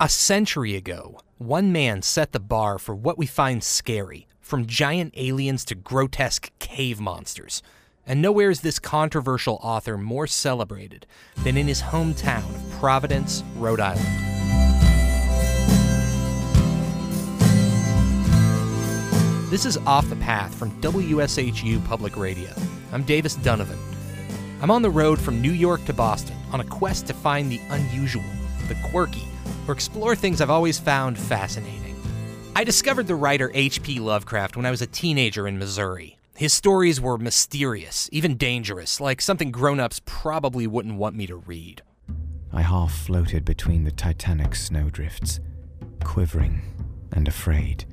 A century ago, one man set the bar for what we find scary, from giant aliens to grotesque cave monsters. And nowhere is this controversial author more celebrated than in his hometown of Providence, Rhode Island. This is Off the Path from WSHU Public Radio. I'm Davis Dunavin. I'm on the road from New York to Boston on a quest to find the unusual, the quirky, or explore things I've always found fascinating. I discovered the writer H.P. Lovecraft when I was a teenager in Missouri. His stories were mysterious, even dangerous, like something grown ups probably wouldn't want me to read. I half floated between the titanic snowdrifts, quivering and afraid,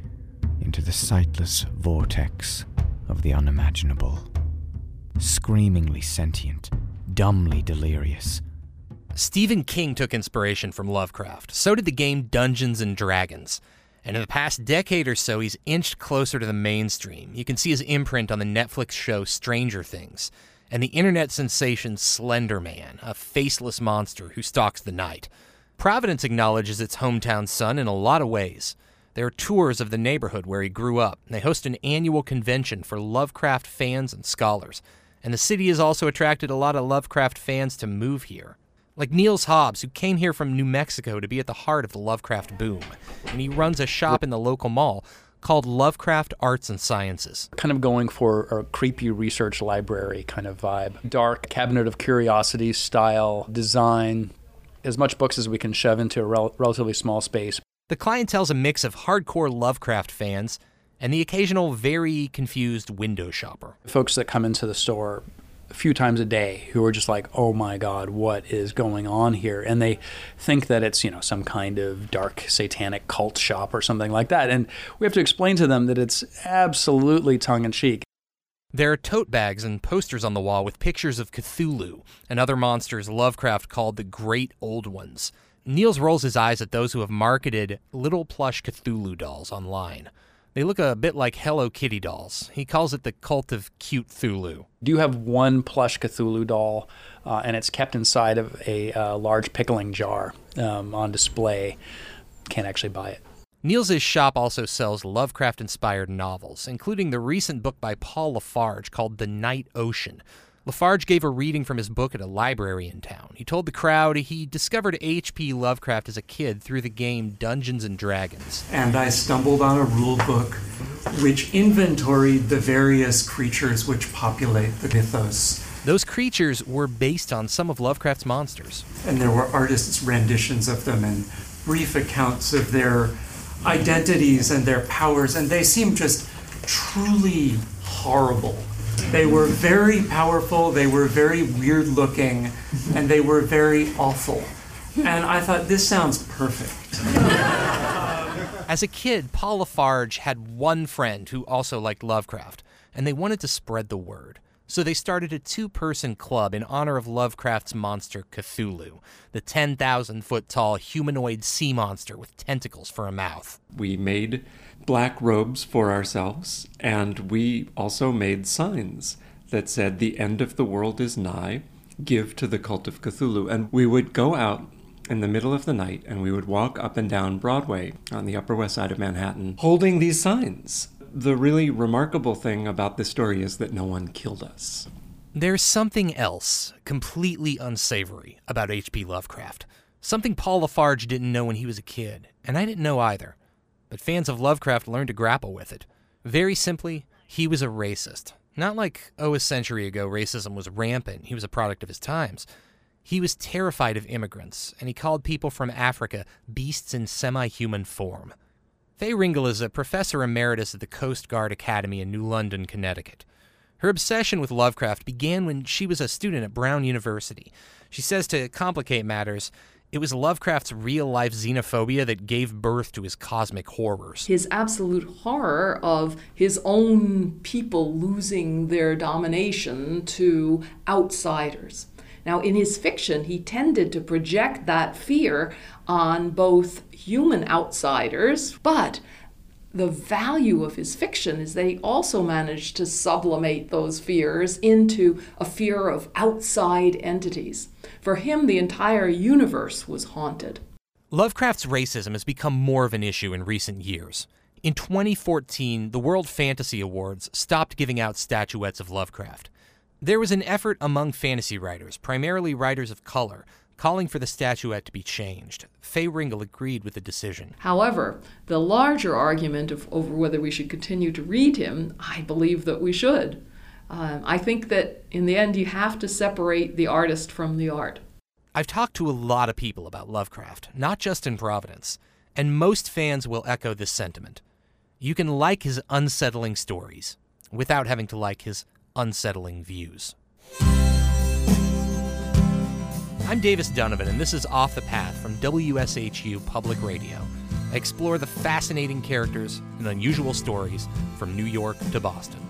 into the sightless vortex of the unimaginable. Screamingly sentient, dumbly delirious. Stephen King took inspiration from Lovecraft. So did the game Dungeons and Dragons. And in the past decade or so, he's inched closer to the mainstream. You can see his imprint on the Netflix show Stranger Things, and the internet sensation Slender Man, a faceless monster who stalks the night. Providence acknowledges its hometown son in a lot of ways. There are tours of the neighborhood where he grew up. and They host an annual convention for Lovecraft fans and scholars. And the city has also attracted a lot of Lovecraft fans to move here like Niels Hobbs, who came here from New Mexico to be at the heart of the Lovecraft boom. And he runs a shop in the local mall called Lovecraft Arts and Sciences. Kind of going for a creepy research library kind of vibe. Dark cabinet of curiosities style design. As much books as we can shove into a rel- relatively small space. The clientele's a mix of hardcore Lovecraft fans and the occasional very confused window shopper. Folks that come into the store a few times a day who are just like, oh my God, what is going on here? And they think that it's, you know, some kind of dark satanic cult shop or something like that. And we have to explain to them that it's absolutely tongue in cheek. There are tote bags and posters on the wall with pictures of Cthulhu and other monsters Lovecraft called the Great Old Ones. Niels rolls his eyes at those who have marketed little plush Cthulhu dolls online. They look a bit like Hello Kitty dolls. He calls it the cult of cute Thulu. Do you have one plush Cthulhu doll, uh, and it's kept inside of a uh, large pickling jar um, on display? Can't actually buy it. Niels' shop also sells Lovecraft inspired novels, including the recent book by Paul La Farge called The Night Ocean, La Farge gave a reading from his book at a library in town. He told the crowd he discovered H.P. Lovecraft as a kid through the game Dungeons and Dragons. And I stumbled on a rule book which inventoried the various creatures which populate the mythos. Those creatures were based on some of Lovecraft's monsters. And there were artists' renditions of them and brief accounts of their identities and their powers, and they seemed just truly horrible they were very powerful, they were very weird looking, and they were very awful. And I thought, this sounds perfect. As a kid, Paul La Farge had one friend who also liked Lovecraft, and they wanted to spread the word. So they started a two person club in honor of Lovecraft's monster Cthulhu, the 10,000 foot tall humanoid sea monster with tentacles for a mouth. We made black robes for ourselves, and we also made signs that said, The end of the world is nigh, give to the cult of Cthulhu. And we would go out in the middle of the night and we would walk up and down Broadway on the Upper West Side of Manhattan holding these signs. The really remarkable thing about this story is that no one killed us. There's something else completely unsavory about H.P. Lovecraft. Something Paul La Farge didn't know when he was a kid, and I didn't know either but fans of Lovecraft learned to grapple with it. Very simply, he was a racist. Not like, oh, a century ago racism was rampant, he was a product of his times. He was terrified of immigrants, and he called people from Africa beasts in semi human form. Faye Ringel is a professor emeritus at the Coast Guard Academy in New London, Connecticut. Her obsession with Lovecraft began when she was a student at Brown University. She says to complicate matters, it was Lovecraft's real life xenophobia that gave birth to his cosmic horrors. His absolute horror of his own people losing their domination to outsiders. Now, in his fiction, he tended to project that fear on both human outsiders, but the value of his fiction is that he also managed to sublimate those fears into a fear of outside entities. For him, the entire universe was haunted. Lovecraft's racism has become more of an issue in recent years. In 2014, the World Fantasy Awards stopped giving out statuettes of Lovecraft. There was an effort among fantasy writers, primarily writers of color, calling for the statuette to be changed. Faye Ringel agreed with the decision. However, the larger argument of, over whether we should continue to read him, I believe that we should. Um, I think that in the end, you have to separate the artist from the art. I've talked to a lot of people about Lovecraft, not just in Providence, and most fans will echo this sentiment. You can like his unsettling stories without having to like his unsettling views. I'm Davis Dunavin, and this is Off the Path from WSHU Public Radio. I explore the fascinating characters and unusual stories from New York to Boston.